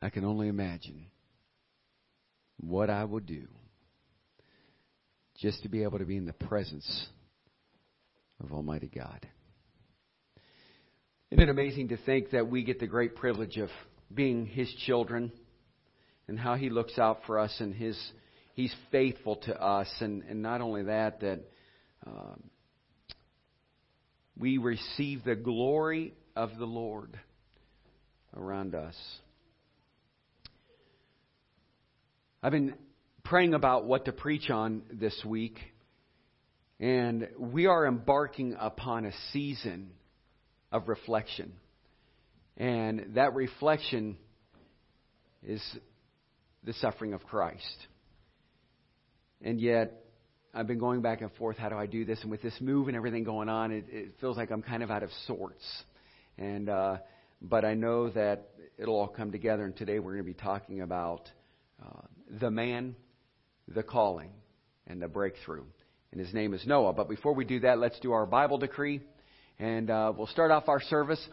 I can only imagine what I would do just to be able to be in the presence of Almighty God. Isn't it amazing to think that we get the great privilege of being His children and how He looks out for us and His He's faithful to us and, and not only that that um, we receive the glory of the Lord around us. I've been praying about what to preach on this week, and we are embarking upon a season of reflection. And that reflection is the suffering of Christ. And yet, I've been going back and forth. How do I do this? And with this move and everything going on, it, it feels like I'm kind of out of sorts. And uh, but I know that it'll all come together. And today we're going to be talking about uh, the man, the calling, and the breakthrough. And his name is Noah. But before we do that, let's do our Bible decree. And uh, we'll start off our service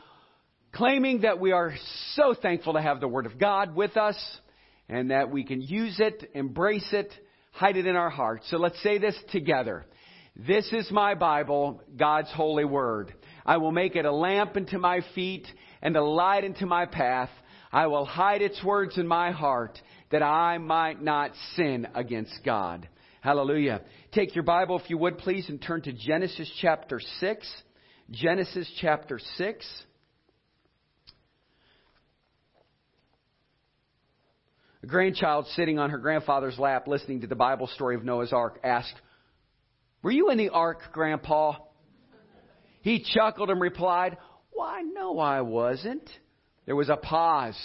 claiming that we are so thankful to have the Word of God with us and that we can use it, embrace it, hide it in our hearts. So let's say this together. This is my Bible, God's holy Word. I will make it a lamp unto my feet and a light unto my path. I will hide its words in my heart that I might not sin against God. Hallelujah. Take your Bible, if you would, please, and turn to Genesis chapter 6. Genesis chapter 6. A grandchild sitting on her grandfather's lap listening to the Bible story of Noah's Ark asked, Were you in the ark, Grandpa? He chuckled and replied, Why, no, I wasn't. There was a pause.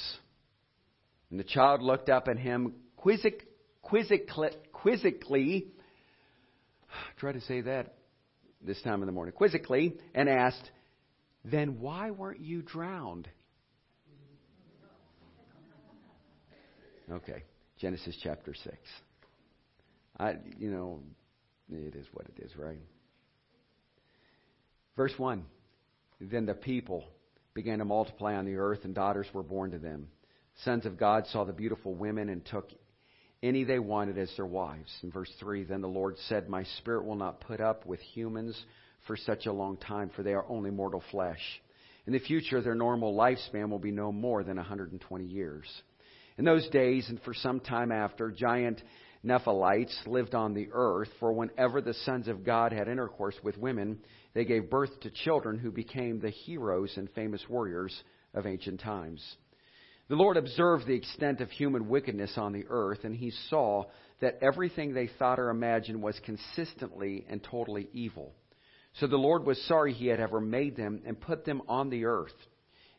And the child looked up at him quizzic, quizzically, quizzically, try to say that this time in the morning, quizzically, and asked, Then why weren't you drowned? Okay, Genesis chapter 6. I, you know, it is what it is, right? Verse 1 Then the people began to multiply on the earth, and daughters were born to them. Sons of God saw the beautiful women and took any they wanted as their wives. In verse 3, then the Lord said, My spirit will not put up with humans for such a long time, for they are only mortal flesh. In the future, their normal lifespan will be no more than 120 years. In those days, and for some time after, giant Nephilites lived on the earth, for whenever the sons of God had intercourse with women, they gave birth to children who became the heroes and famous warriors of ancient times. The Lord observed the extent of human wickedness on the earth, and he saw that everything they thought or imagined was consistently and totally evil. So the Lord was sorry he had ever made them and put them on the earth.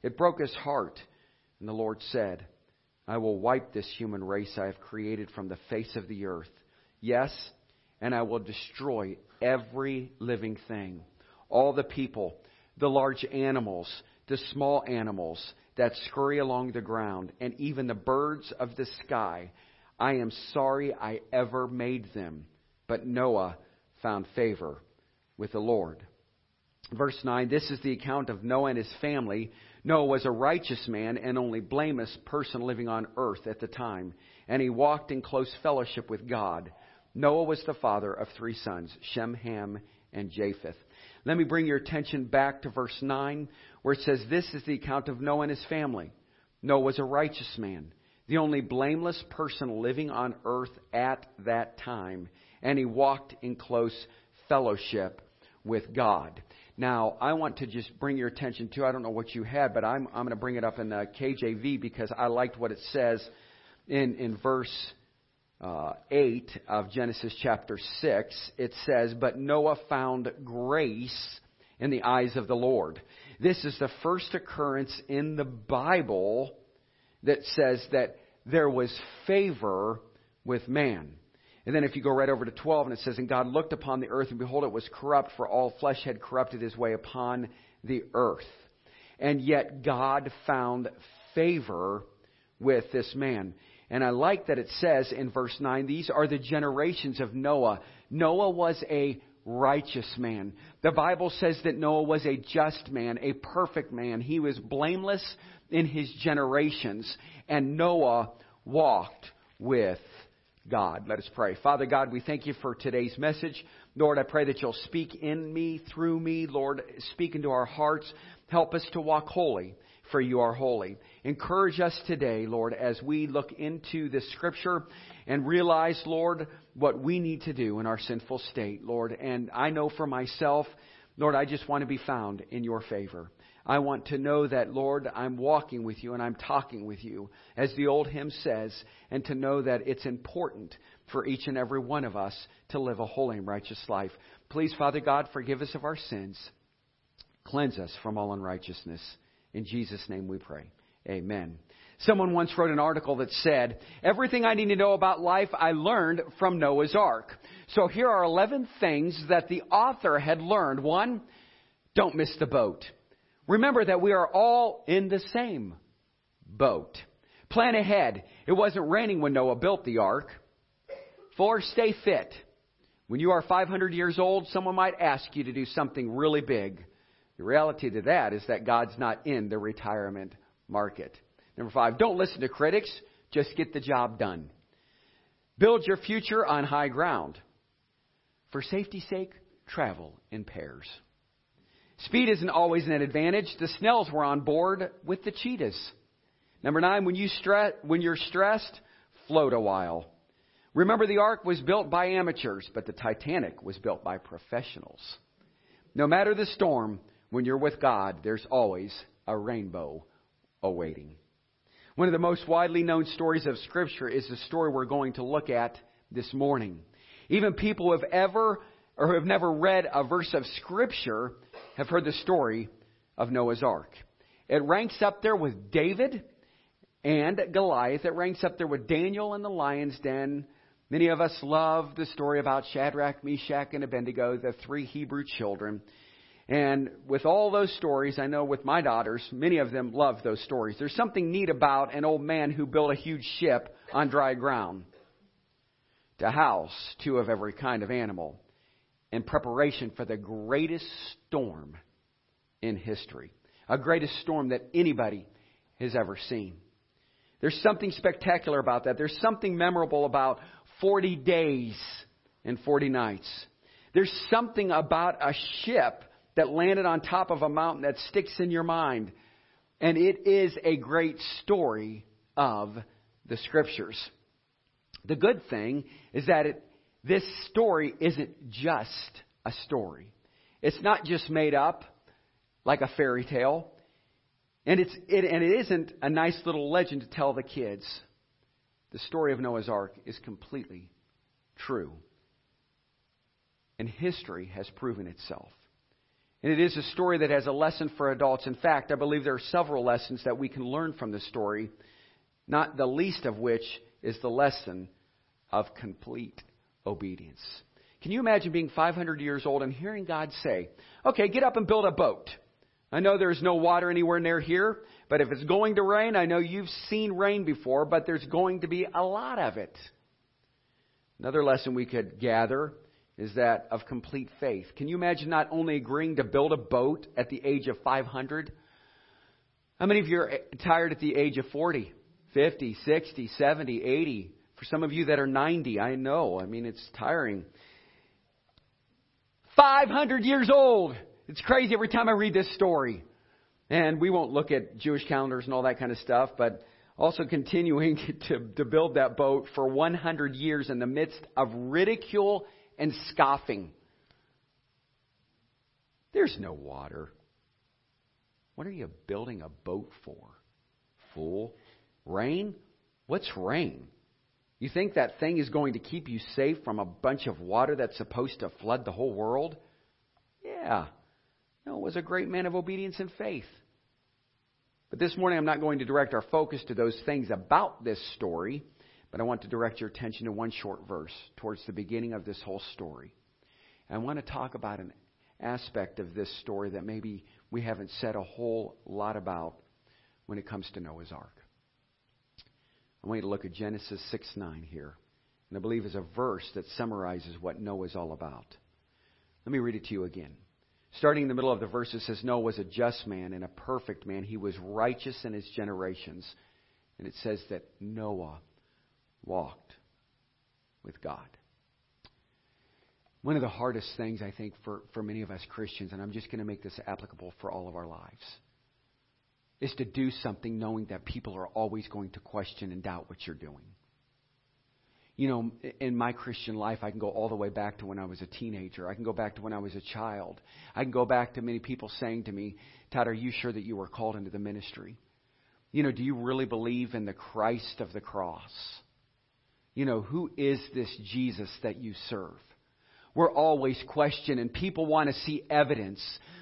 It broke his heart, and the Lord said, I will wipe this human race I have created from the face of the earth. Yes, and I will destroy every living thing, all the people, the large animals, the small animals that scurry along the ground, and even the birds of the sky. I am sorry I ever made them. But Noah found favor with the Lord. Verse 9 This is the account of Noah and his family. Noah was a righteous man and only blameless person living on earth at the time, and he walked in close fellowship with God. Noah was the father of three sons, Shem, Ham, and Japheth. Let me bring your attention back to verse 9, where it says, This is the account of Noah and his family. Noah was a righteous man, the only blameless person living on earth at that time, and he walked in close fellowship with God. Now, I want to just bring your attention to, I don't know what you had, but I'm, I'm going to bring it up in the KJV because I liked what it says in, in verse uh, 8 of Genesis chapter 6, it says, But Noah found grace in the eyes of the Lord. This is the first occurrence in the Bible that says that there was favor with man. And then if you go right over to 12, and it says, And God looked upon the earth, and behold, it was corrupt, for all flesh had corrupted his way upon the earth. And yet God found favor with this man. And I like that it says in verse 9, these are the generations of Noah. Noah was a righteous man. The Bible says that Noah was a just man, a perfect man. He was blameless in his generations. And Noah walked with God. Let us pray. Father God, we thank you for today's message. Lord, I pray that you'll speak in me, through me. Lord, speak into our hearts. Help us to walk holy, for you are holy. Encourage us today, Lord, as we look into this scripture and realize, Lord, what we need to do in our sinful state, Lord. And I know for myself, Lord, I just want to be found in your favor. I want to know that, Lord, I'm walking with you and I'm talking with you, as the old hymn says, and to know that it's important for each and every one of us to live a holy and righteous life. Please, Father God, forgive us of our sins. Cleanse us from all unrighteousness. In Jesus' name we pray. Amen. Someone once wrote an article that said, Everything I need to know about life I learned from Noah's Ark. So here are 11 things that the author had learned. One, don't miss the boat. Remember that we are all in the same boat. Plan ahead. It wasn't raining when Noah built the ark. Four, stay fit. When you are 500 years old, someone might ask you to do something really big. The reality to that is that God's not in the retirement market. Number five, don't listen to critics, just get the job done. Build your future on high ground. For safety's sake, travel in pairs. Speed isn't always an advantage. The Snells were on board with the cheetahs. Number nine, when, you stre- when you're stressed, float a while. Remember, the Ark was built by amateurs, but the Titanic was built by professionals. No matter the storm, when you're with God, there's always a rainbow awaiting. One of the most widely known stories of Scripture is the story we're going to look at this morning. Even people who have ever or who have never read a verse of Scripture have heard the story of Noah's Ark. It ranks up there with David and Goliath. It ranks up there with Daniel and the lion's den. Many of us love the story about Shadrach, Meshach, and Abednego, the three Hebrew children. And with all those stories, I know with my daughters, many of them love those stories. There's something neat about an old man who built a huge ship on dry ground to house two of every kind of animal in preparation for the greatest storm in history, a greatest storm that anybody has ever seen. There's something spectacular about that. There's something memorable about 40 days and 40 nights. There's something about a ship that landed on top of a mountain that sticks in your mind. And it is a great story of the scriptures. The good thing is that it, this story isn't just a story. It's not just made up like a fairy tale. And, it's, it, and it isn't a nice little legend to tell the kids. The story of Noah's Ark is completely true. And history has proven itself. And it is a story that has a lesson for adults. In fact, I believe there are several lessons that we can learn from this story, not the least of which is the lesson of complete obedience. Can you imagine being 500 years old and hearing God say, okay, get up and build a boat? I know there's no water anywhere near here, but if it's going to rain, I know you've seen rain before, but there's going to be a lot of it. Another lesson we could gather is that of complete faith. Can you imagine not only agreeing to build a boat at the age of 500? How many of you are tired at the age of 40, 50, 60, 70, 80? For some of you that are 90, I know. I mean, it's tiring. 500 years old. It's crazy every time I read this story. And we won't look at Jewish calendars and all that kind of stuff, but also continuing to, to build that boat for 100 years in the midst of ridicule and scoffing. There's no water. What are you building a boat for? Fool. Rain? What's rain? You think that thing is going to keep you safe from a bunch of water that's supposed to flood the whole world? Yeah. No, it was a great man of obedience and faith. But this morning I'm not going to direct our focus to those things about this story. But I want to direct your attention to one short verse towards the beginning of this whole story. I want to talk about an aspect of this story that maybe we haven't said a whole lot about when it comes to Noah's Ark. I want you to look at Genesis 6 9 here. And I believe is a verse that summarizes what Noah is all about. Let me read it to you again. Starting in the middle of the verse, it says, Noah was a just man and a perfect man. He was righteous in his generations. And it says that Noah walked with God. One of the hardest things, I think, for, for many of us Christians, and I'm just going to make this applicable for all of our lives, is to do something knowing that people are always going to question and doubt what you're doing. You know, in my Christian life, I can go all the way back to when I was a teenager. I can go back to when I was a child. I can go back to many people saying to me, Todd, are you sure that you were called into the ministry? You know, do you really believe in the Christ of the cross? You know, who is this Jesus that you serve? We're always questioning. People want to see evidence.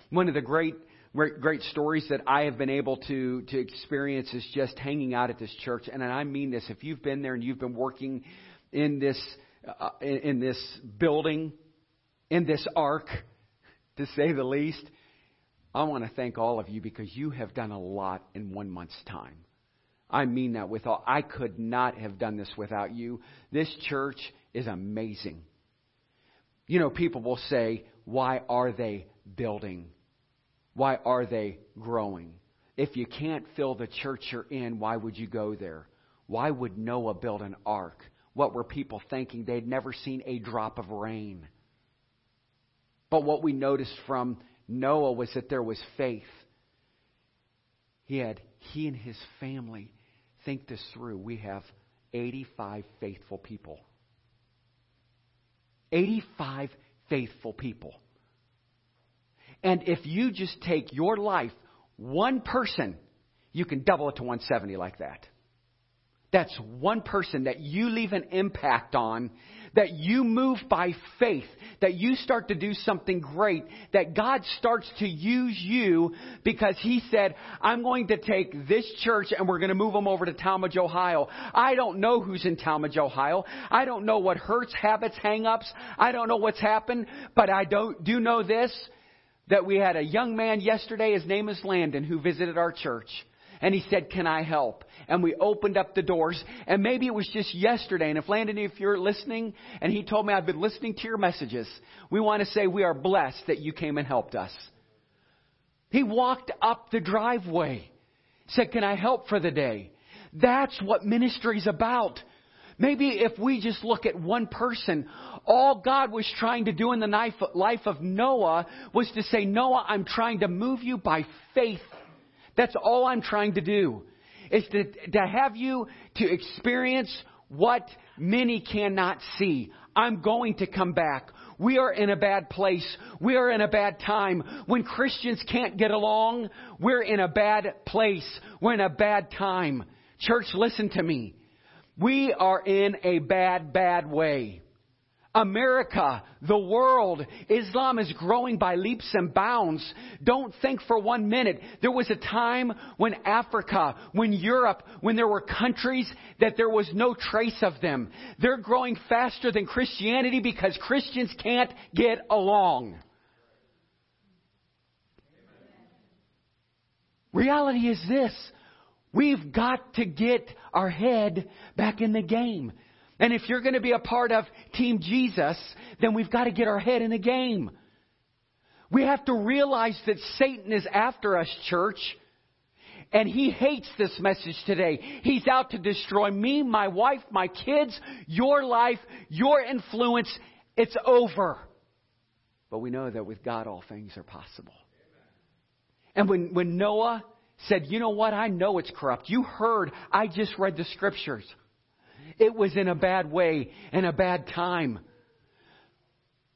One of the great, great, great stories that I have been able to, to experience is just hanging out at this church. And I mean this. If you've been there and you've been working in this, uh, in, in this building, in this ark, to say the least, I want to thank all of you because you have done a lot in one month's time. I mean that with all. I could not have done this without you. This church is amazing. You know, people will say, why are they building? Why are they growing? If you can't fill the church you're in, why would you go there? Why would Noah build an ark? What were people thinking? They'd never seen a drop of rain. But what we noticed from Noah was that there was faith. He had, he and his family, think this through. We have 85 faithful people. 85 faithful people. And if you just take your life, one person, you can double it to 170 like that. That's one person that you leave an impact on, that you move by faith, that you start to do something great, that God starts to use you because He said, I'm going to take this church and we're going to move them over to Tallmadge, Ohio. I don't know who's in Tallmadge, Ohio. I don't know what hurts, habits, hangups. I don't know what's happened, but I don't, do know this, that we had a young man yesterday, his name is Landon, who visited our church and he said, Can I help? And we opened up the doors. And maybe it was just yesterday. And if Landon, if you're listening, and he told me, I've been listening to your messages, we want to say we are blessed that you came and helped us. He walked up the driveway, said, Can I help for the day? That's what ministry is about. Maybe if we just look at one person, all God was trying to do in the life of Noah was to say, Noah, I'm trying to move you by faith that's all I'm trying to do. Is to, to have you to experience what many cannot see. I'm going to come back. We are in a bad place. We are in a bad time. When Christians can't get along, we're in a bad place. We're in a bad time. Church, listen to me. We are in a bad, bad way. America, the world, Islam is growing by leaps and bounds. Don't think for one minute. There was a time when Africa, when Europe, when there were countries that there was no trace of them. They're growing faster than Christianity because Christians can't get along. Reality is this. We've got to get our head back in the game. And if you're going to be a part of Team Jesus, then we've got to get our head in the game. We have to realize that Satan is after us, church. And he hates this message today. He's out to destroy me, my wife, my kids, your life, your influence. It's over. But we know that with God all things are possible. And when, when Noah said, You know what? I know it's corrupt. You heard, I just read the scriptures. It was in a bad way and a bad time.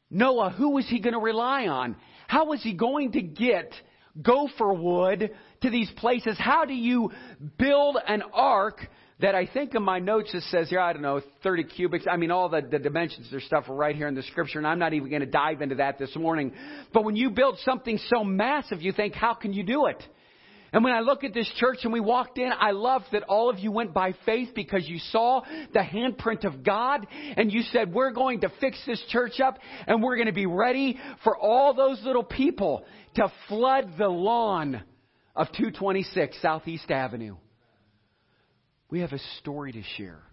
Noah, who was he going to rely on? How was he going to get gopher wood to these places? How do you build an ark that I think in my notes it says here, I don't know, 30 cubits. I mean, all the, the dimensions, there's stuff are right here in the scripture, and I'm not even going to dive into that this morning. But when you build something so massive, you think, how can you do it? And when I look at this church and we walked in, I love that all of you went by faith because you saw the handprint of God and you said, we're going to fix this church up and we're going to be ready for all those little people to flood the lawn of 226 Southeast Avenue. We have a story to share.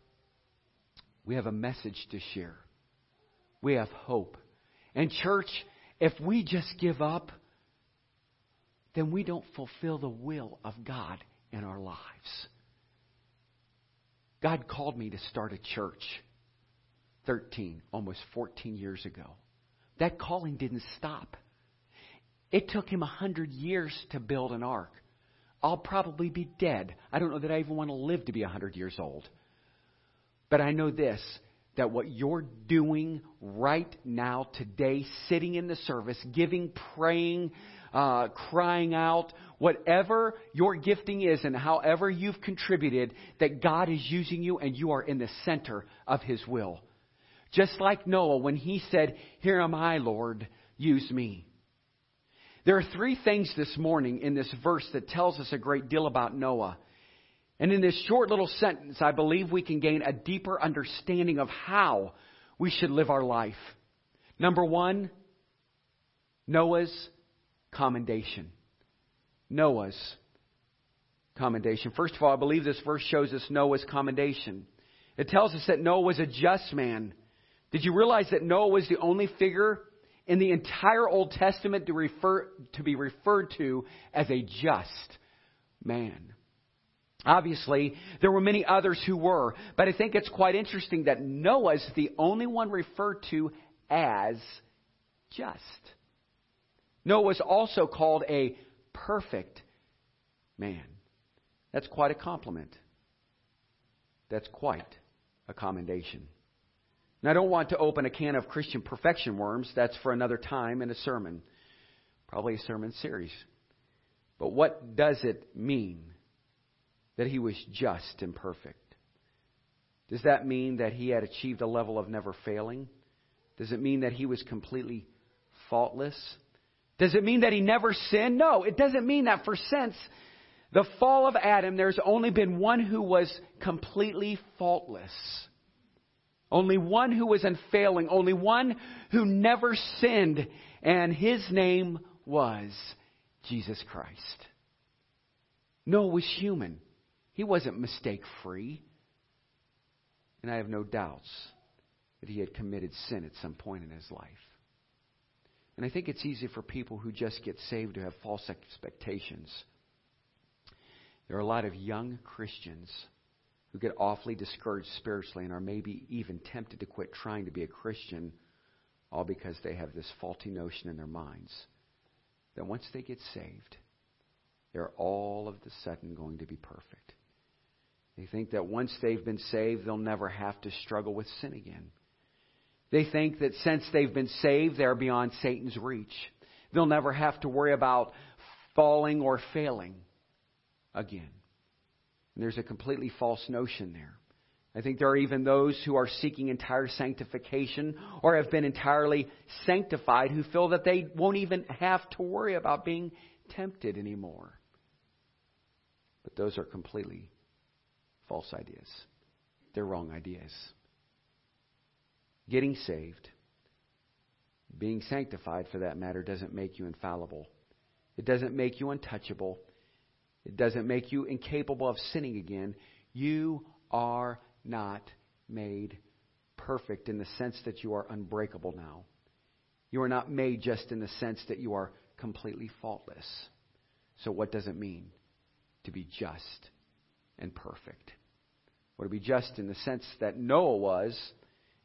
We have a message to share. We have hope. And church, if we just give up, then we don't fulfill the will of God in our lives. God called me to start a church 13, almost 14 years ago. That calling didn't stop. It took him a hundred years to build an ark. I'll probably be dead. I don't know that I even want to live to be a hundred years old. But I know this that what you're doing right now, today, sitting in the service, giving, praying, uh, crying out, whatever your gifting is and however you've contributed, that God is using you and you are in the center of His will. Just like Noah when he said, Here am I, Lord, use me. There are three things this morning in this verse that tells us a great deal about Noah. And in this short little sentence, I believe we can gain a deeper understanding of how we should live our life. Number one, Noah's commendation. Noah's commendation. First of all, I believe this verse shows us Noah's commendation. It tells us that Noah was a just man. Did you realize that Noah was the only figure in the entire Old Testament to, refer, to be referred to as a just man? Obviously, there were many others who were, but I think it's quite interesting that Noah is the only one referred to as just. Noah was also called a perfect man. That's quite a compliment. That's quite a commendation. And I don't want to open a can of Christian perfection worms. That's for another time in a sermon, probably a sermon series. But what does it mean that he was just and perfect? Does that mean that he had achieved a level of never failing? Does it mean that he was completely faultless? Does it mean that he never sinned? No, it doesn't mean that. For since the fall of Adam, there's only been one who was completely faultless. Only one who was unfailing. Only one who never sinned. And his name was Jesus Christ. Noah was human. He wasn't mistake free. And I have no doubts that he had committed sin at some point in his life. And I think it's easy for people who just get saved to have false expectations. There are a lot of young Christians who get awfully discouraged spiritually and are maybe even tempted to quit trying to be a Christian, all because they have this faulty notion in their minds that once they get saved, they're all of a sudden going to be perfect. They think that once they've been saved, they'll never have to struggle with sin again. They think that since they've been saved, they're beyond Satan's reach. They'll never have to worry about falling or failing again. And there's a completely false notion there. I think there are even those who are seeking entire sanctification or have been entirely sanctified who feel that they won't even have to worry about being tempted anymore. But those are completely false ideas. They're wrong ideas. Getting saved, being sanctified for that matter, doesn't make you infallible. It doesn't make you untouchable. It doesn't make you incapable of sinning again. You are not made perfect in the sense that you are unbreakable now. You are not made just in the sense that you are completely faultless. So, what does it mean to be just and perfect? Or to be just in the sense that Noah was,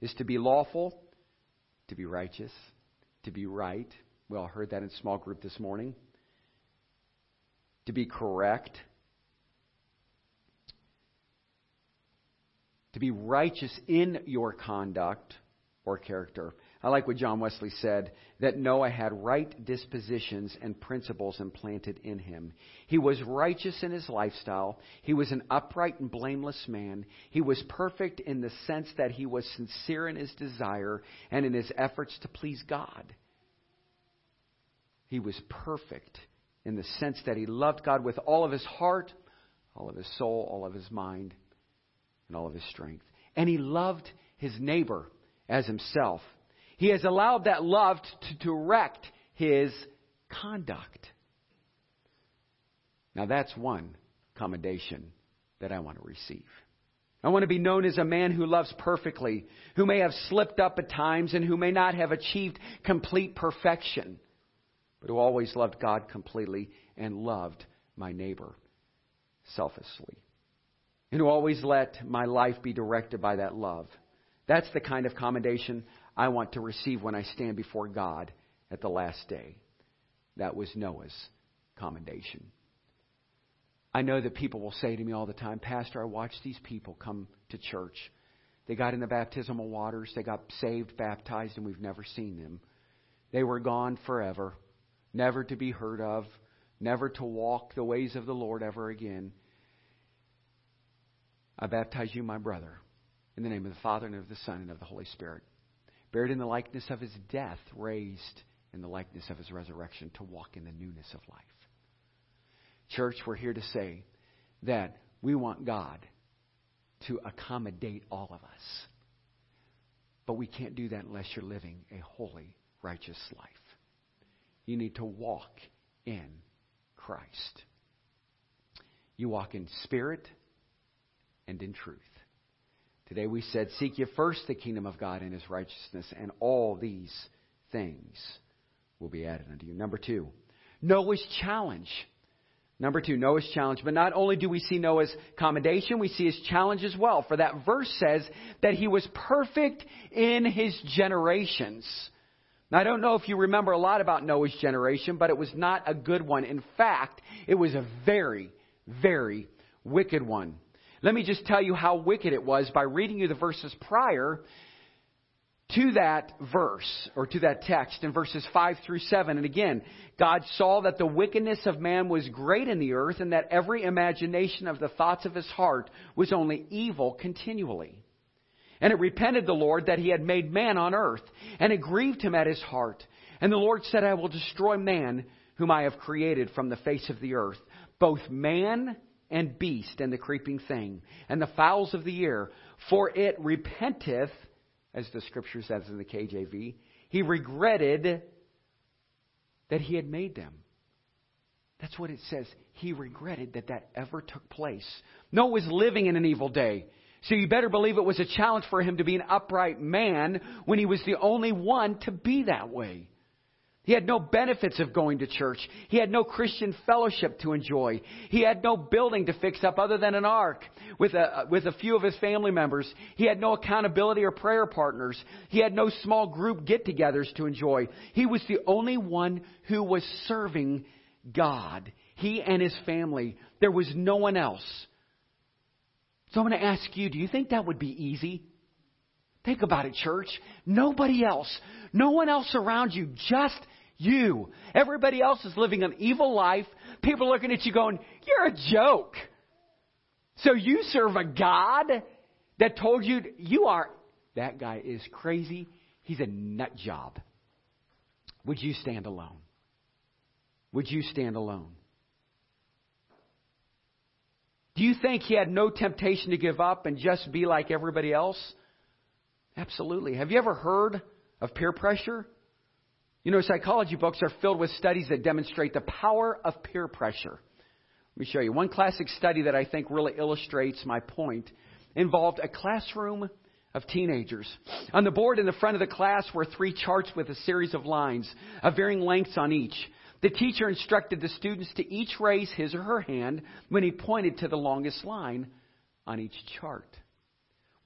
is to be lawful, to be righteous, to be right. We all heard that in small group this morning to be correct, to be righteous in your conduct or character. I like what John Wesley said that Noah had right dispositions and principles implanted in him. He was righteous in his lifestyle. He was an upright and blameless man. He was perfect in the sense that he was sincere in his desire and in his efforts to please God. He was perfect in the sense that he loved God with all of his heart, all of his soul, all of his mind, and all of his strength. And he loved his neighbor as himself. He has allowed that love to direct his conduct. Now, that's one commendation that I want to receive. I want to be known as a man who loves perfectly, who may have slipped up at times and who may not have achieved complete perfection, but who always loved God completely and loved my neighbor selflessly. And who always let my life be directed by that love. That's the kind of commendation I want to receive when I stand before God at the last day. That was Noah's commendation. I know that people will say to me all the time, Pastor, I watch these people come to church. They got in the baptismal waters, they got saved, baptized, and we've never seen them. They were gone forever, never to be heard of, never to walk the ways of the Lord ever again. I baptize you, my brother, in the name of the Father, and of the Son, and of the Holy Spirit. Buried in the likeness of his death, raised in the likeness of his resurrection, to walk in the newness of life. Church, we're here to say that we want God to accommodate all of us. But we can't do that unless you're living a holy, righteous life. You need to walk in Christ. You walk in spirit and in truth. Today we said, Seek ye first the kingdom of God and his righteousness, and all these things will be added unto you. Number two, Noah's challenge. Number two, Noah's challenge. But not only do we see Noah's commendation, we see his challenge as well. For that verse says that he was perfect in his generations. Now, I don't know if you remember a lot about Noah's generation, but it was not a good one. In fact, it was a very, very wicked one. Let me just tell you how wicked it was by reading you the verses prior to that verse or to that text in verses 5 through 7. And again, God saw that the wickedness of man was great in the earth and that every imagination of the thoughts of his heart was only evil continually. And it repented the Lord that he had made man on earth, and it grieved him at his heart. And the Lord said, I will destroy man whom I have created from the face of the earth, both man and beast and the creeping thing, and the fowls of the air, for it repenteth, as the scripture says in the KJV, he regretted that he had made them. That's what it says. He regretted that that ever took place. Noah was living in an evil day. So you better believe it was a challenge for him to be an upright man when he was the only one to be that way. He had no benefits of going to church. He had no Christian fellowship to enjoy. He had no building to fix up other than an ark with a, uh, with a few of his family members. He had no accountability or prayer partners. He had no small group get togethers to enjoy. He was the only one who was serving God. He and his family. There was no one else. So I'm going to ask you do you think that would be easy? Think about it, church. Nobody else. No one else around you. Just you. Everybody else is living an evil life. People looking at you going, You're a joke. So you serve a God that told you you are, that guy is crazy. He's a nut job. Would you stand alone? Would you stand alone? Do you think he had no temptation to give up and just be like everybody else? Absolutely. Have you ever heard of peer pressure? You know, psychology books are filled with studies that demonstrate the power of peer pressure. Let me show you. One classic study that I think really illustrates my point involved a classroom of teenagers. On the board in the front of the class were three charts with a series of lines of varying lengths on each. The teacher instructed the students to each raise his or her hand when he pointed to the longest line on each chart.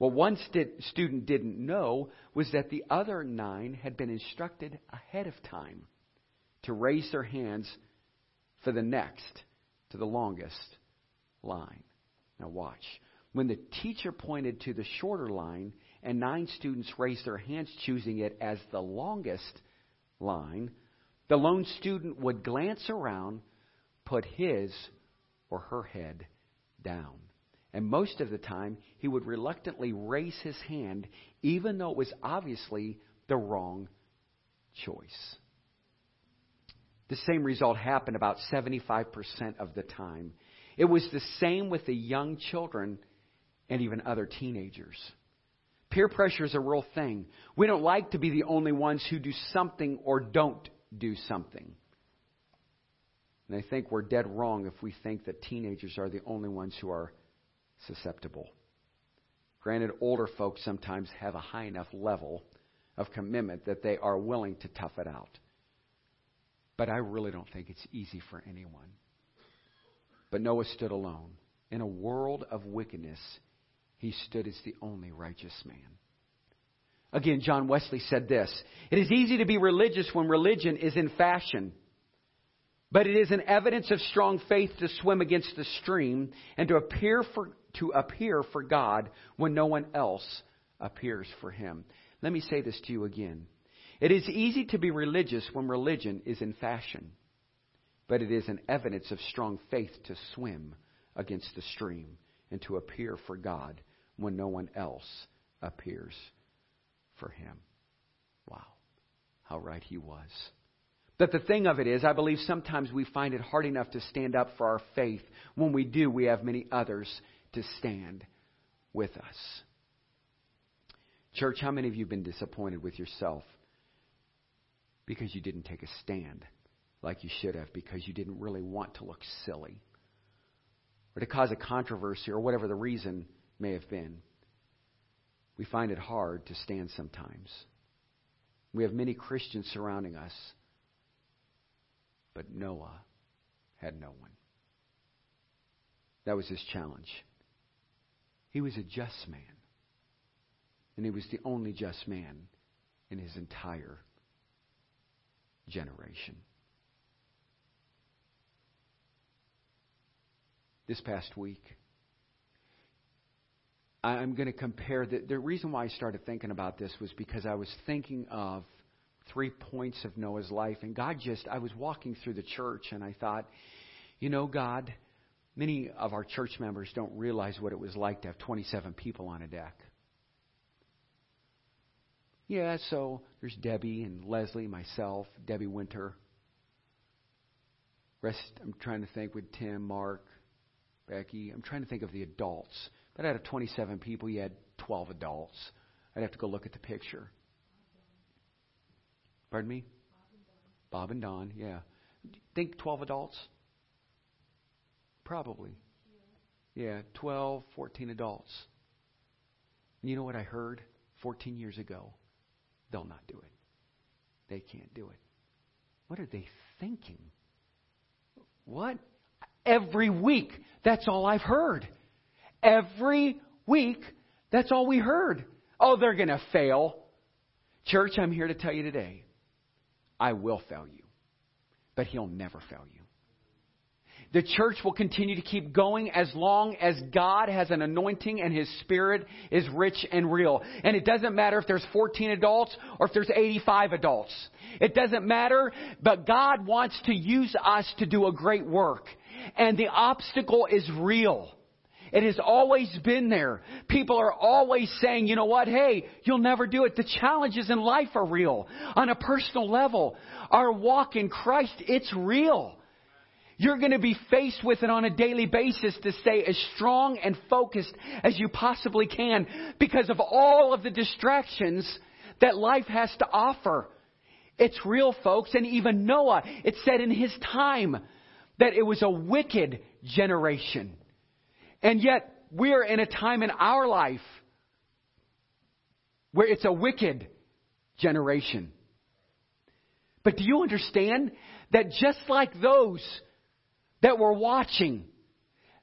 What one st- student didn't know was that the other nine had been instructed ahead of time to raise their hands for the next to the longest line. Now, watch. When the teacher pointed to the shorter line and nine students raised their hands, choosing it as the longest line, the lone student would glance around, put his or her head down. And most of the time, he would reluctantly raise his hand, even though it was obviously the wrong choice. The same result happened about 75% of the time. It was the same with the young children and even other teenagers. Peer pressure is a real thing. We don't like to be the only ones who do something or don't do something. And I think we're dead wrong if we think that teenagers are the only ones who are susceptible. Granted, older folks sometimes have a high enough level of commitment that they are willing to tough it out. But I really don't think it's easy for anyone. But Noah stood alone. In a world of wickedness, he stood as the only righteous man. Again, John Wesley said this It is easy to be religious when religion is in fashion. But it is an evidence of strong faith to swim against the stream and to appear for, to appear for God when no one else appears for him. Let me say this to you again. It is easy to be religious when religion is in fashion, but it is an evidence of strong faith to swim against the stream and to appear for God when no one else appears for him. Wow, how right he was. But the thing of it is, I believe sometimes we find it hard enough to stand up for our faith. When we do, we have many others to stand with us. Church, how many of you have been disappointed with yourself because you didn't take a stand like you should have, because you didn't really want to look silly, or to cause a controversy, or whatever the reason may have been? We find it hard to stand sometimes. We have many Christians surrounding us but Noah had no one. That was his challenge. He was a just man. And he was the only just man in his entire generation. This past week, I'm going to compare the, the reason why I started thinking about this was because I was thinking of three points of Noah's life. And God just, I was walking through the church and I thought, you know, God, many of our church members don't realize what it was like to have 27 people on a deck. Yeah, so there's Debbie and Leslie, myself, Debbie Winter. Rest, I'm trying to think with Tim, Mark, Becky. I'm trying to think of the adults. But out of 27 people, you had 12 adults. I'd have to go look at the picture. Pardon me? Bob and Don, yeah. Think 12 adults? Probably. Yeah, 12, 14 adults. You know what I heard 14 years ago? They'll not do it. They can't do it. What are they thinking? What? Every week, that's all I've heard. Every week, that's all we heard. Oh, they're going to fail. Church, I'm here to tell you today I will fail you, but He'll never fail you. The church will continue to keep going as long as God has an anointing and His Spirit is rich and real. And it doesn't matter if there's 14 adults or if there's 85 adults. It doesn't matter, but God wants to use us to do a great work. And the obstacle is real. It has always been there. People are always saying, you know what, hey, you'll never do it. The challenges in life are real. On a personal level, our walk in Christ, it's real. You're going to be faced with it on a daily basis to stay as strong and focused as you possibly can because of all of the distractions that life has to offer. It's real, folks. And even Noah, it said in his time that it was a wicked generation. And yet, we're in a time in our life where it's a wicked generation. But do you understand that just like those that were watching,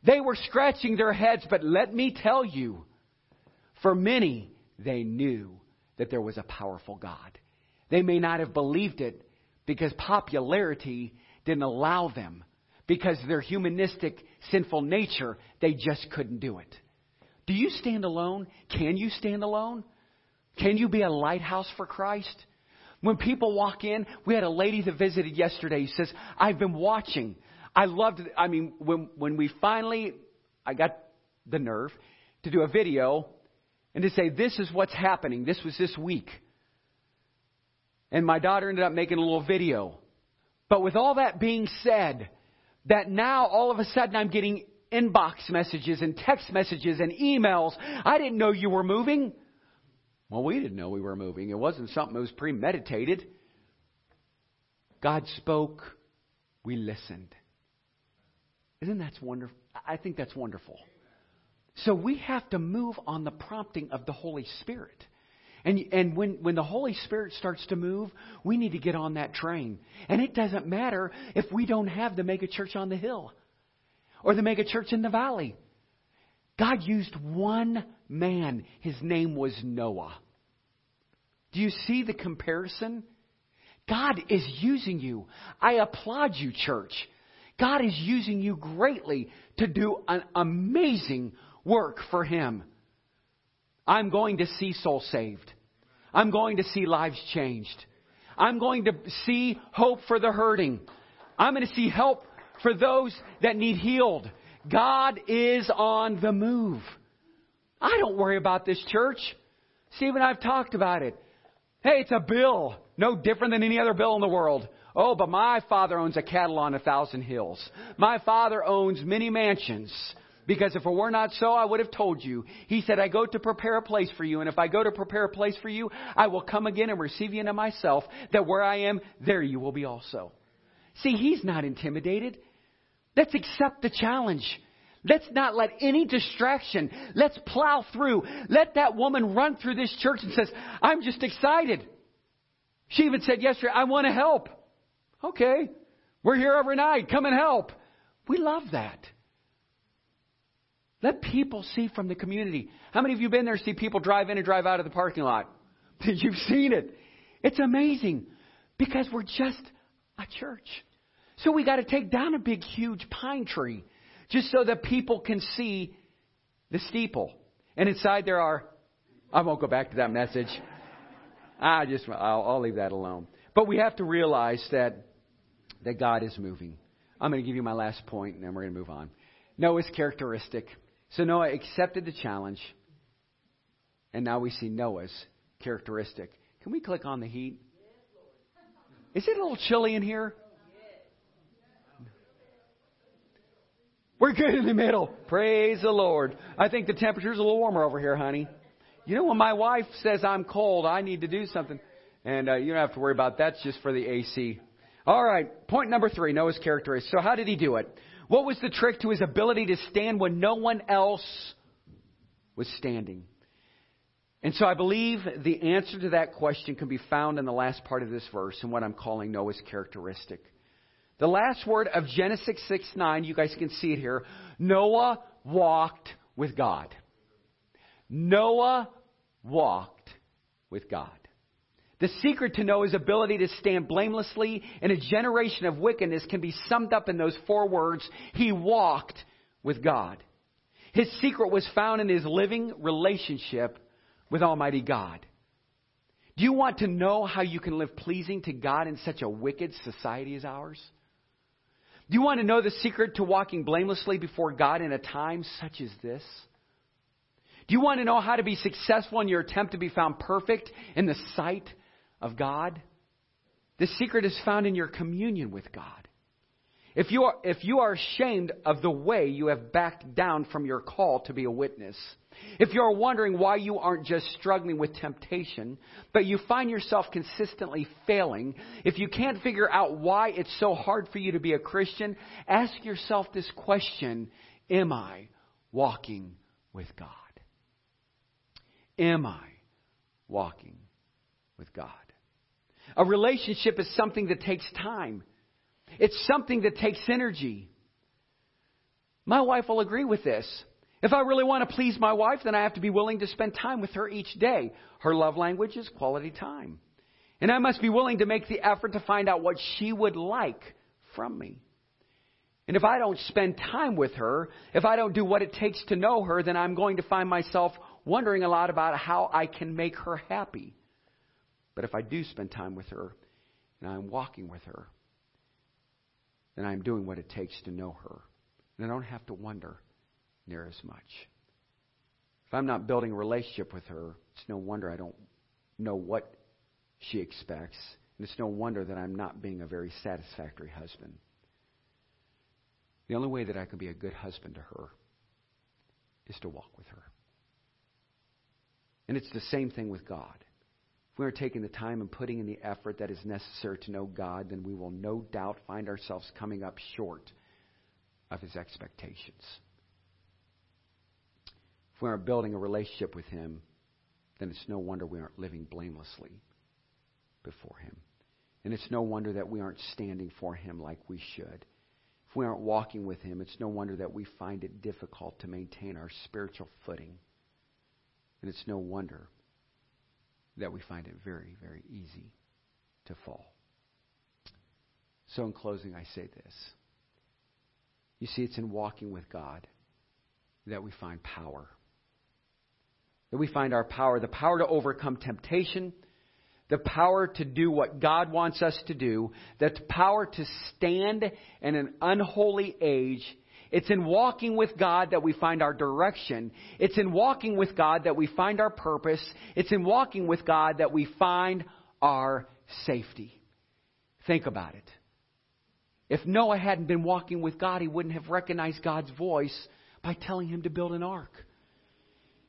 they were scratching their heads, but let me tell you, for many, they knew that there was a powerful God. They may not have believed it because popularity didn't allow them because their humanistic, sinful nature, they just couldn't do it. Do you stand alone? Can you stand alone? Can you be a lighthouse for Christ? When people walk in, we had a lady that visited yesterday says, I've been watching. I loved. I mean, when, when we finally, I got the nerve to do a video and to say, this is what's happening. This was this week. And my daughter ended up making a little video. But with all that being said, that now all of a sudden I'm getting inbox messages and text messages and emails. I didn't know you were moving. Well, we didn't know we were moving. It wasn't something that was premeditated. God spoke, we listened. Isn't that wonderful? I think that's wonderful. So we have to move on the prompting of the Holy Spirit. And, and when, when the Holy Spirit starts to move, we need to get on that train. And it doesn't matter if we don't have the mega church on the hill or the mega church in the valley. God used one man. His name was Noah. Do you see the comparison? God is using you. I applaud you, church. God is using you greatly to do an amazing work for Him. I'm going to see souls saved. I'm going to see lives changed. I'm going to see hope for the hurting. I'm going to see help for those that need healed. God is on the move. I don't worry about this church. Steve and I have talked about it. Hey, it's a bill. No different than any other bill in the world. Oh, but my father owns a cattle on a thousand hills. My father owns many mansions. Because if it were not so, I would have told you. He said, I go to prepare a place for you, and if I go to prepare a place for you, I will come again and receive you into myself, that where I am, there you will be also. See, he's not intimidated. Let's accept the challenge. Let's not let any distraction, let's plow through. Let that woman run through this church and says, I'm just excited. She even said yesterday, I want to help. Okay. We're here every night. Come and help. We love that. Let people see from the community. How many of you been there see people drive in and drive out of the parking lot? You've seen it. It's amazing because we're just a church. So we got to take down a big, huge pine tree just so that people can see the steeple. And inside there are, I won't go back to that message. I just, I'll, I'll leave that alone. But we have to realize that, that God is moving. I'm going to give you my last point and then we're going to move on. Noah's characteristic. So Noah accepted the challenge, and now we see Noah's characteristic. Can we click on the heat? Is it a little chilly in here? We're good in the middle. Praise the Lord. I think the temperature's a little warmer over here, honey. You know, when my wife says I'm cold, I need to do something. And uh, you don't have to worry about that. That's just for the AC. All right. Point number three Noah's characteristics. So, how did he do it? What was the trick to his ability to stand when no one else was standing? And so I believe the answer to that question can be found in the last part of this verse and what I'm calling Noah's characteristic. The last word of Genesis 6 9, you guys can see it here. Noah walked with God. Noah walked with God. The secret to Noah's ability to stand blamelessly in a generation of wickedness can be summed up in those four words He walked with God. His secret was found in his living relationship with Almighty God. Do you want to know how you can live pleasing to God in such a wicked society as ours? Do you want to know the secret to walking blamelessly before God in a time such as this? Do you want to know how to be successful in your attempt to be found perfect in the sight of God? The secret is found in your communion with God. If you, are, if you are ashamed of the way you have backed down from your call to be a witness, if you're wondering why you aren't just struggling with temptation, but you find yourself consistently failing, if you can't figure out why it's so hard for you to be a Christian, ask yourself this question Am I walking with God? Am I walking with God? A relationship is something that takes time. It's something that takes energy. My wife will agree with this. If I really want to please my wife, then I have to be willing to spend time with her each day. Her love language is quality time. And I must be willing to make the effort to find out what she would like from me. And if I don't spend time with her, if I don't do what it takes to know her, then I'm going to find myself wondering a lot about how I can make her happy. But if I do spend time with her and I'm walking with her, then I'm doing what it takes to know her. And I don't have to wonder near as much. If I'm not building a relationship with her, it's no wonder I don't know what she expects. And it's no wonder that I'm not being a very satisfactory husband. The only way that I can be a good husband to her is to walk with her. And it's the same thing with God. If we aren't taking the time and putting in the effort that is necessary to know God, then we will no doubt find ourselves coming up short of His expectations. if we aren't building a relationship with Him, then it's no wonder we aren't living blamelessly before Him. And it's no wonder that we aren't standing for Him like we should. If we aren't walking with Him, it's no wonder that we find it difficult to maintain our spiritual footing. And it's no wonder that we find it very, very easy to fall. So, in closing, I say this. You see, it's in walking with God that we find power. That we find our power, the power to overcome temptation the power to do what God wants us to do, the power to stand in an unholy age. It's in walking with God that we find our direction. It's in walking with God that we find our purpose. It's in walking with God that we find our safety. Think about it. If Noah hadn't been walking with God, he wouldn't have recognized God's voice by telling him to build an ark.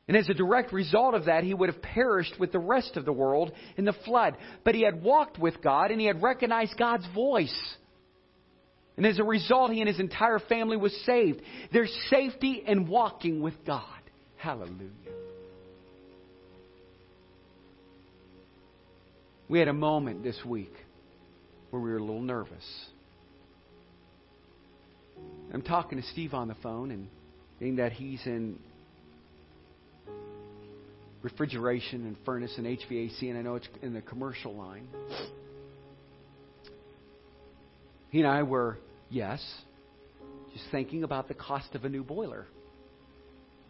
And as a direct result of that, he would have perished with the rest of the world in the flood. But he had walked with God and he had recognized God's voice. And as a result, he and his entire family was saved. There's safety in walking with God. Hallelujah. We had a moment this week where we were a little nervous. I'm talking to Steve on the phone, and being that he's in refrigeration and furnace and HVAC, and I know it's in the commercial line. He and I were, yes, just thinking about the cost of a new boiler.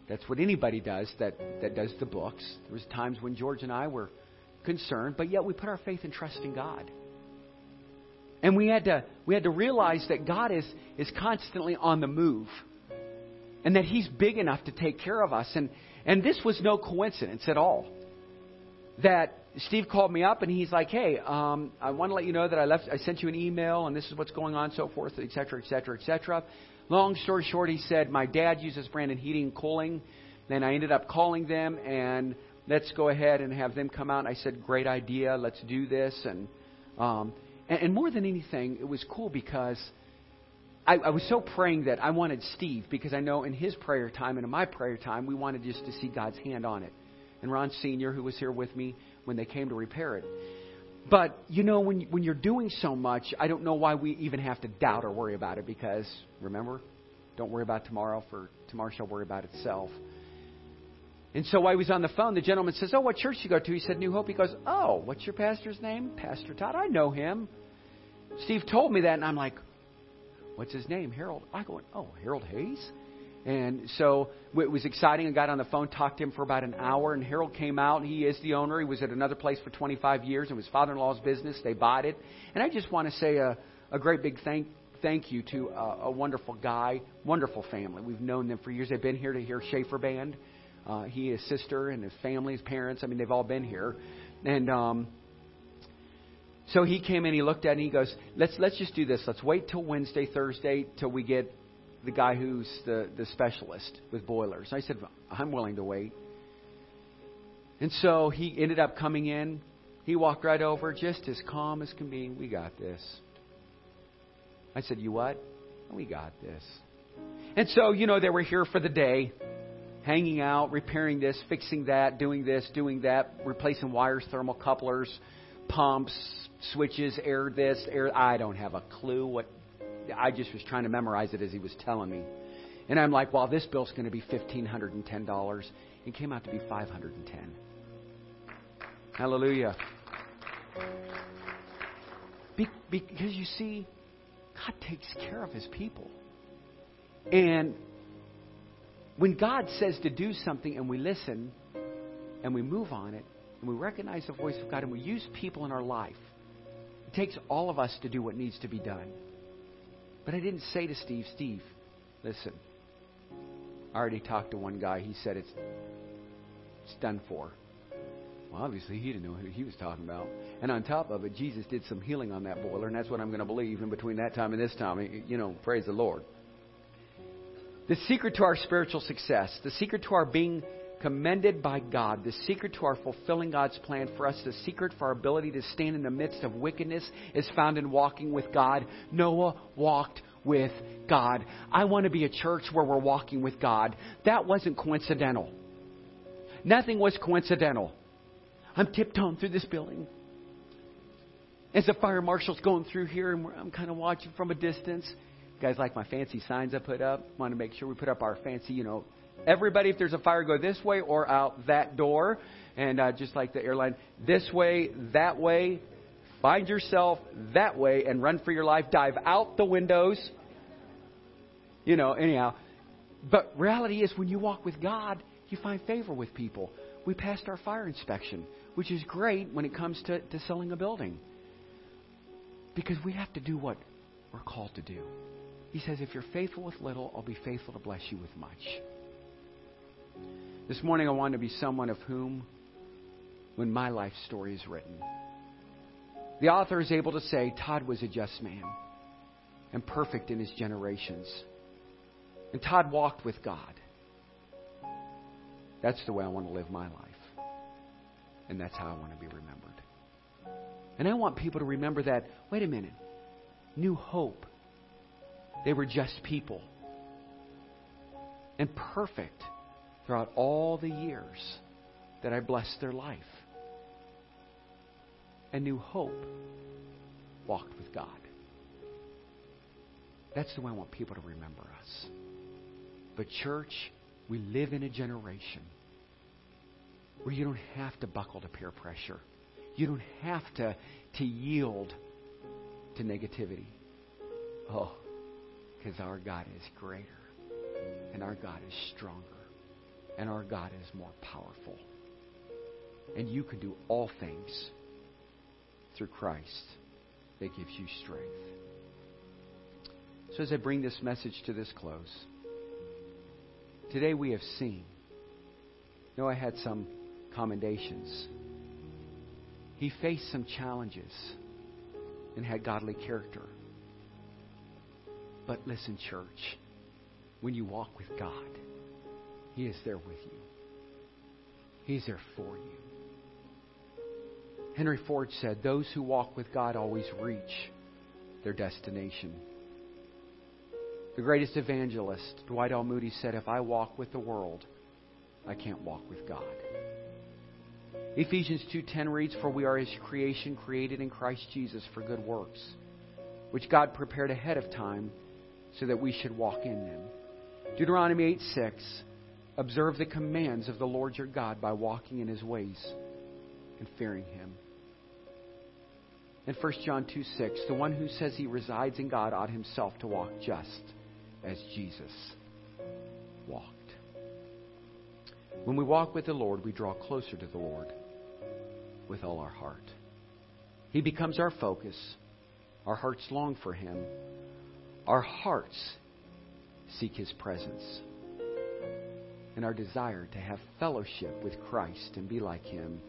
That's what anybody does that, that does the books. There was times when George and I were concerned, but yet we put our faith and trust in God. And we had to we had to realize that God is is constantly on the move. And that He's big enough to take care of us. And and this was no coincidence at all. That Steve called me up and he's like, "Hey, um, I want to let you know that I left. I sent you an email and this is what's going on, so forth, et cetera, et cetera, et cetera." Long story short, he said, "My dad uses Brandon Heating and Cooling." Then I ended up calling them and let's go ahead and have them come out. And I said, "Great idea. Let's do this." And um, and, and more than anything, it was cool because I, I was so praying that I wanted Steve because I know in his prayer time and in my prayer time, we wanted just to see God's hand on it. And Ron Sr., who was here with me when they came to repair it. But, you know, when, when you're doing so much, I don't know why we even have to doubt or worry about it because, remember, don't worry about tomorrow, for tomorrow shall worry about itself. And so he was on the phone, the gentleman says, Oh, what church you go to? He said, New Hope. He goes, Oh, what's your pastor's name? Pastor Todd. I know him. Steve told me that, and I'm like, what's his name? Harold. I go, oh, Harold Hayes? And so it was exciting. I got on the phone, talked to him for about an hour, and Harold came out. He is the owner. He was at another place for 25 years. It was father-in-law's business. They bought it. And I just want to say a, a great big thank thank you to a, a wonderful guy, wonderful family. We've known them for years. They've been here to hear Schaefer Band. Uh, he, his sister, and his family, his parents. I mean, they've all been here. And um, so he came in, he looked at it, and he goes, let's, let's just do this. Let's wait till Wednesday, Thursday, till we get the guy who's the, the specialist with boilers. I said, I'm willing to wait. And so he ended up coming in. He walked right over, just as calm as can be. We got this. I said, You what? We got this. And so, you know, they were here for the day, hanging out, repairing this, fixing that, doing this, doing that, replacing wires, thermocouples, pumps, switches, air this, air. I don't have a clue what. I just was trying to memorize it as he was telling me. And I'm like, well, this bill's going to be $1,510. It came out to be 510 Hallelujah. Be, because you see, God takes care of his people. And when God says to do something and we listen and we move on it and we recognize the voice of God and we use people in our life, it takes all of us to do what needs to be done. But I didn't say to Steve, Steve, listen, I already talked to one guy. He said it's, it's done for. Well, obviously, he didn't know who he was talking about. And on top of it, Jesus did some healing on that boiler, and that's what I'm going to believe in between that time and this time. You know, praise the Lord. The secret to our spiritual success, the secret to our being commended by God. The secret to our fulfilling God's plan for us, the secret for our ability to stand in the midst of wickedness is found in walking with God. Noah walked with God. I want to be a church where we're walking with God. That wasn't coincidental. Nothing was coincidental. I'm tiptoeing through this building. As the fire marshal's going through here, and I'm kind of watching from a distance. You guys like my fancy signs I put up? Want to make sure we put up our fancy, you know, everybody, if there's a fire, go this way or out that door. And uh, just like the airline, this way, that way. Find yourself that way and run for your life. Dive out the windows. You know, anyhow. But reality is, when you walk with God, you find favor with people. We passed our fire inspection, which is great when it comes to, to selling a building. Because we have to do what we're called to do. He says, If you're faithful with little, I'll be faithful to bless you with much. This morning, I want to be someone of whom, when my life story is written, the author is able to say, Todd was a just man and perfect in his generations. And Todd walked with God. That's the way I want to live my life. And that's how I want to be remembered. And I want people to remember that, wait a minute, New Hope, they were just people. And perfect throughout all the years that I blessed their life. And New Hope walked with God. That's the way I want people to remember us. But, church, we live in a generation where you don't have to buckle to peer pressure. You don't have to, to yield to negativity. Oh, because our God is greater, and our God is stronger, and our God is more powerful. And you can do all things through Christ that gives you strength. So, as I bring this message to this close, Today we have seen. Noah had some commendations. He faced some challenges and had godly character. But listen, church, when you walk with God, He is there with you. He's there for you. Henry Ford said, Those who walk with God always reach their destination. The greatest evangelist, Dwight L. Moody, said, If I walk with the world, I can't walk with God. Ephesians 2:10 reads, "For we are his creation created in Christ Jesus for good works, which God prepared ahead of time so that we should walk in them." Deuteronomy 8:6, "Observe the commands of the Lord your God by walking in his ways and fearing him." In 1 John 2:6, "The one who says he resides in God ought himself to walk just." as Jesus walked. When we walk with the Lord, we draw closer to the Lord with all our heart. He becomes our focus. Our hearts long for Him. Our hearts seek His presence. And our desire to have fellowship with Christ and be like Him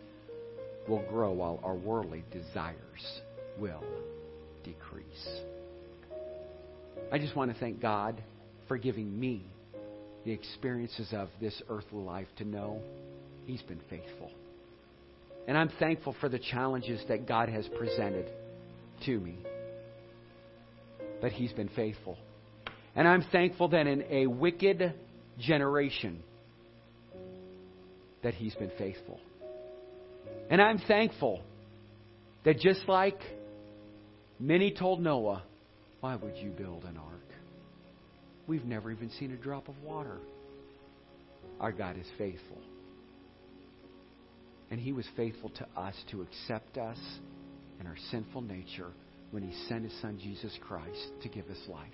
will grow while our worldly desires will decrease. I just want to thank God for giving me the experiences of this earthly life to know He's been faithful. And I'm thankful for the challenges that God has presented to me. But He's been faithful. And I'm thankful that in a wicked generation, that He's been faithful. And I'm thankful that just like many told Noah, why would you build an ark? We've never even seen a drop of water. Our God is faithful. And He was faithful to us to accept us and our sinful nature when He sent His Son, Jesus Christ, to give us life.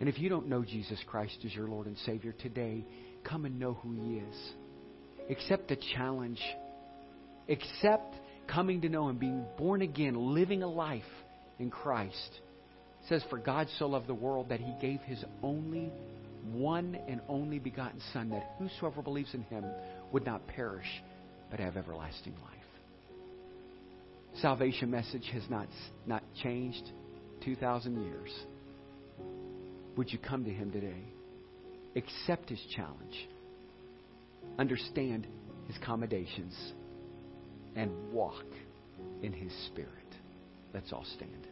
And if you don't know Jesus Christ as your Lord and Savior today, come and know who He is. Accept the challenge. Accept coming to know Him, being born again, living a life in Christ says, For God so loved the world that he gave his only one and only begotten Son, that whosoever believes in him would not perish, but have everlasting life. Salvation message has not, not changed 2,000 years. Would you come to him today? Accept his challenge. Understand his commendations and walk in his spirit. Let's all stand.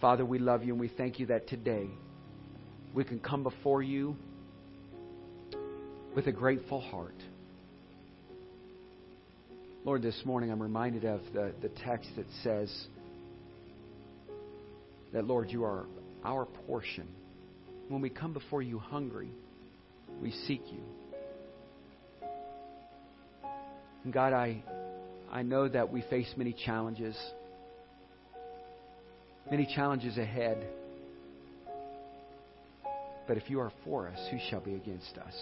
Father, we love you and we thank you that today we can come before you with a grateful heart. Lord, this morning I'm reminded of the, the text that says that, Lord, you are our portion. When we come before you hungry, we seek you. And God, I, I know that we face many challenges, many challenges ahead. But if you are for us, who shall be against us?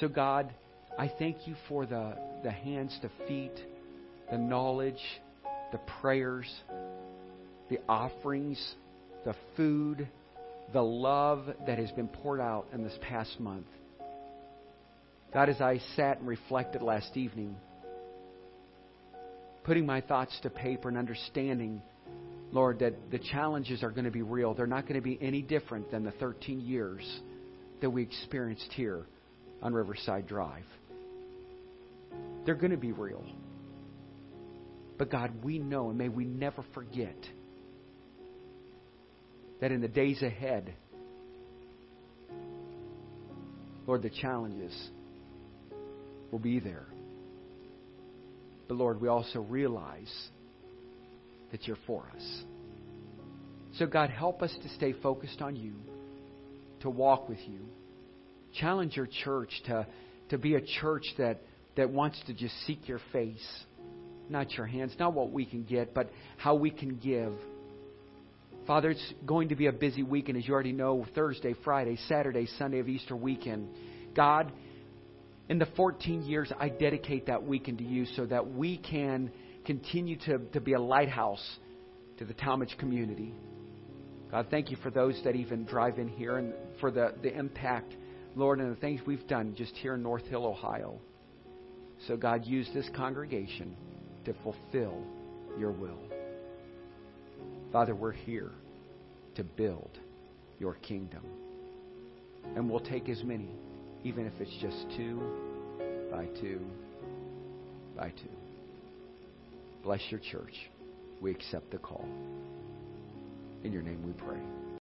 So, God, I thank you for the, the hands, the feet, the knowledge, the prayers, the offerings, the food, the love that has been poured out in this past month. God, as I sat and reflected last evening, putting my thoughts to paper and understanding, Lord, that the challenges are going to be real. They're not going to be any different than the 13 years that we experienced here on Riverside Drive. They're going to be real. But God, we know, and may we never forget that in the days ahead, Lord, the challenges will be there. But Lord, we also realize that you're for us. So, God, help us to stay focused on you, to walk with you. Challenge your church to, to be a church that, that wants to just seek your face, not your hands, not what we can get, but how we can give. Father, it's going to be a busy weekend, as you already know Thursday, Friday, Saturday, Sunday of Easter weekend. God, in the 14 years, I dedicate that weekend to you so that we can continue to, to be a lighthouse to the Tallmadge community. God, thank you for those that even drive in here and for the, the impact, Lord, and the things we've done just here in North Hill, Ohio. So, God, use this congregation to fulfill your will. Father, we're here to build your kingdom. And we'll take as many, even if it's just two by two by two. Bless your church. We accept the call. In your name we pray.